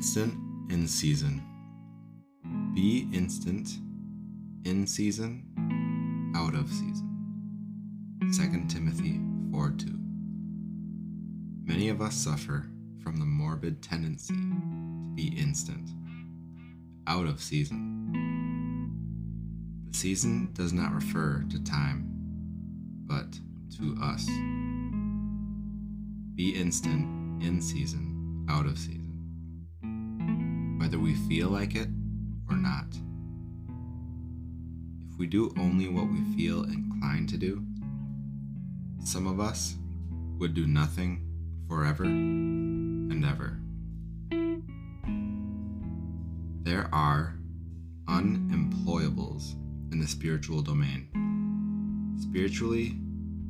Instant in season. Be instant in season, out of season. 2 Timothy 4 2. Many of us suffer from the morbid tendency to be instant, out of season. The season does not refer to time, but to us. Be instant in season, out of season whether we feel like it or not. If we do only what we feel inclined to do, some of us would do nothing forever and ever. There are unemployables in the spiritual domain. Spiritually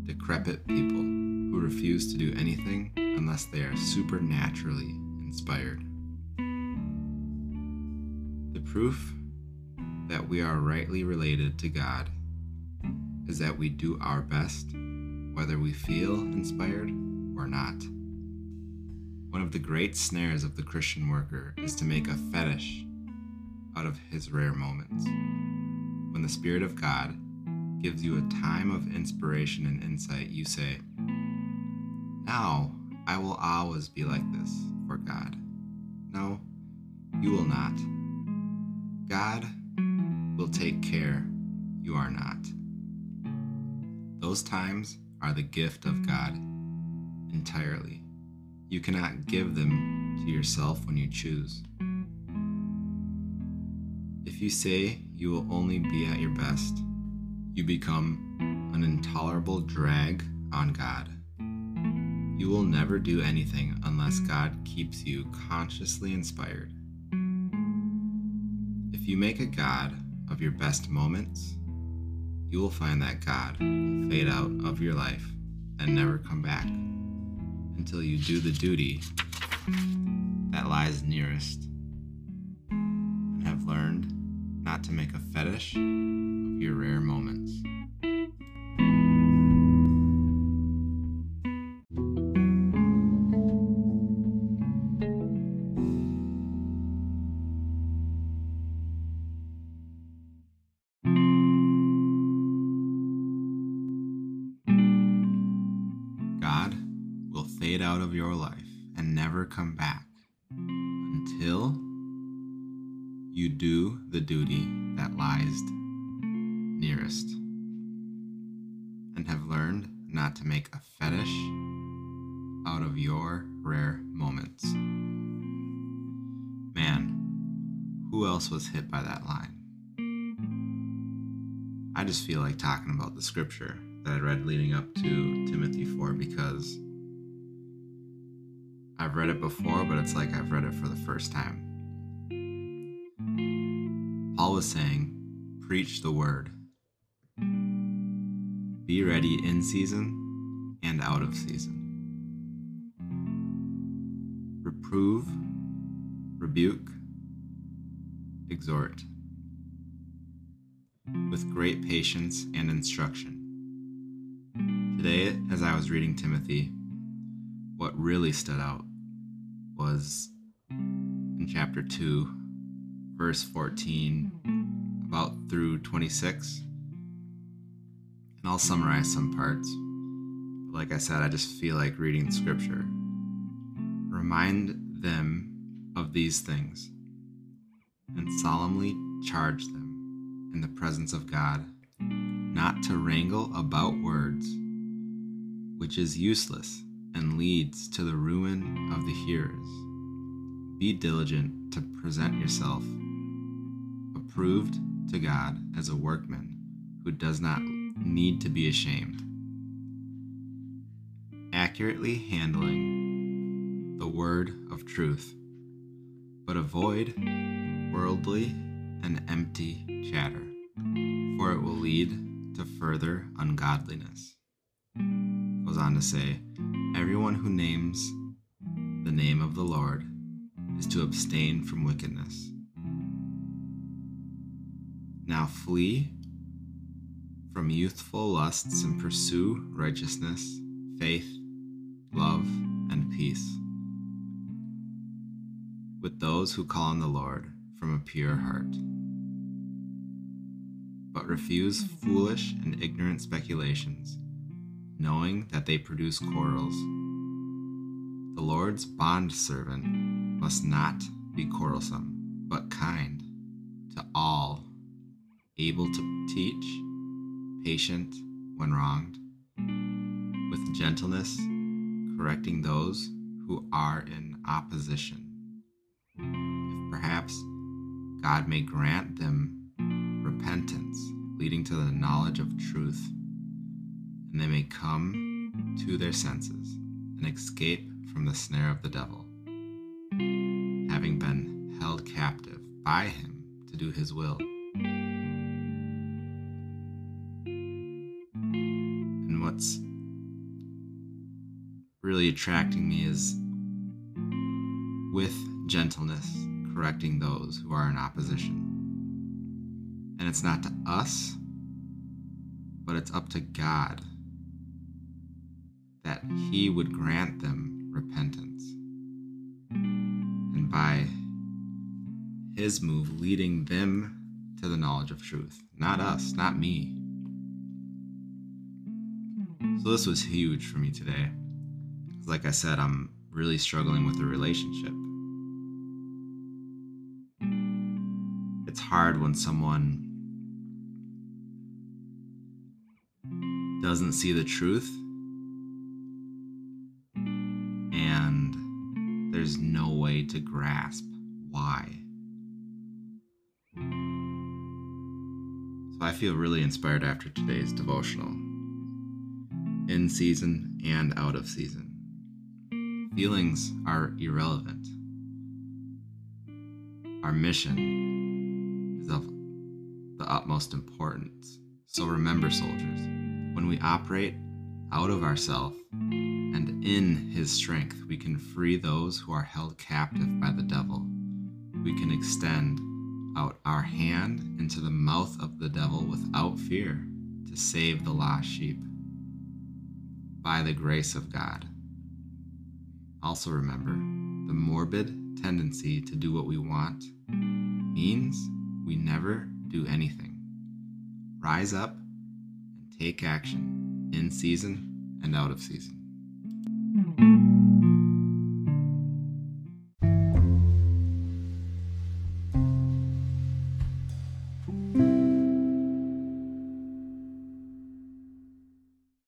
decrepit people who refuse to do anything unless they are supernaturally inspired. The proof that we are rightly related to God is that we do our best, whether we feel inspired or not. One of the great snares of the Christian worker is to make a fetish out of his rare moments. When the Spirit of God gives you a time of inspiration and insight, you say, Now I will always be like this for God. No, you will not. God will take care you are not. Those times are the gift of God entirely. You cannot give them to yourself when you choose. If you say you will only be at your best, you become an intolerable drag on God. You will never do anything unless God keeps you consciously inspired you make a God of your best moments, you will find that God will fade out of your life and never come back until you do the duty that lies nearest and have learned not to make a fetish of your rare moments. Fade out of your life and never come back until you do the duty that lies nearest and have learned not to make a fetish out of your rare moments. Man, who else was hit by that line? I just feel like talking about the scripture that I read leading up to Timothy 4 because I've read it before, but it's like I've read it for the first time. Paul was saying, Preach the word. Be ready in season and out of season. Reprove, rebuke, exhort with great patience and instruction. Today, as I was reading Timothy, what really stood out was in chapter 2, verse 14, about through 26. And I'll summarize some parts. But like I said, I just feel like reading scripture. Remind them of these things and solemnly charge them in the presence of God not to wrangle about words, which is useless and leads to the ruin of the hearers. Be diligent to present yourself approved to God as a workman who does not need to be ashamed, accurately handling the word of truth, but avoid worldly and empty chatter, for it will lead to further ungodliness. Goes on to say, Everyone who names the name of the Lord is to abstain from wickedness. Now flee from youthful lusts and pursue righteousness, faith, love, and peace. with those who call on the Lord from a pure heart. But refuse foolish and ignorant speculations, knowing that they produce quarrels. The Lord's bondservant must not be quarrelsome, but kind to all, able to teach, patient when wronged, with gentleness, correcting those who are in opposition. If perhaps God may grant them repentance, leading to the knowledge of truth, and they may come to their senses and escape from the snare of the devil, having been held captive by him to do his will. And what's really attracting me is with gentleness, correcting those who are in opposition. And it's not to us, but it's up to God He would grant them repentance. And by His move, leading them to the knowledge of truth. Not us, not me. So this was huge for me today. Like I said, I'm really struggling with the relationship. It's hard when someone doesn't see the truth way to grasp why. So I feel really inspired after today's devotional, in season and out of season. Feelings are irrelevant. Our mission is of the utmost importance. So remember, soldiers, when we operate out of ourself and in his strength, we can free those who are held captive by the devil. We can extend out our hand into the mouth of the devil without fear to save the lost sheep by the grace of God. Also, remember the morbid tendency to do what we want means we never do anything. Rise up and take action in season and out of season. Hmm.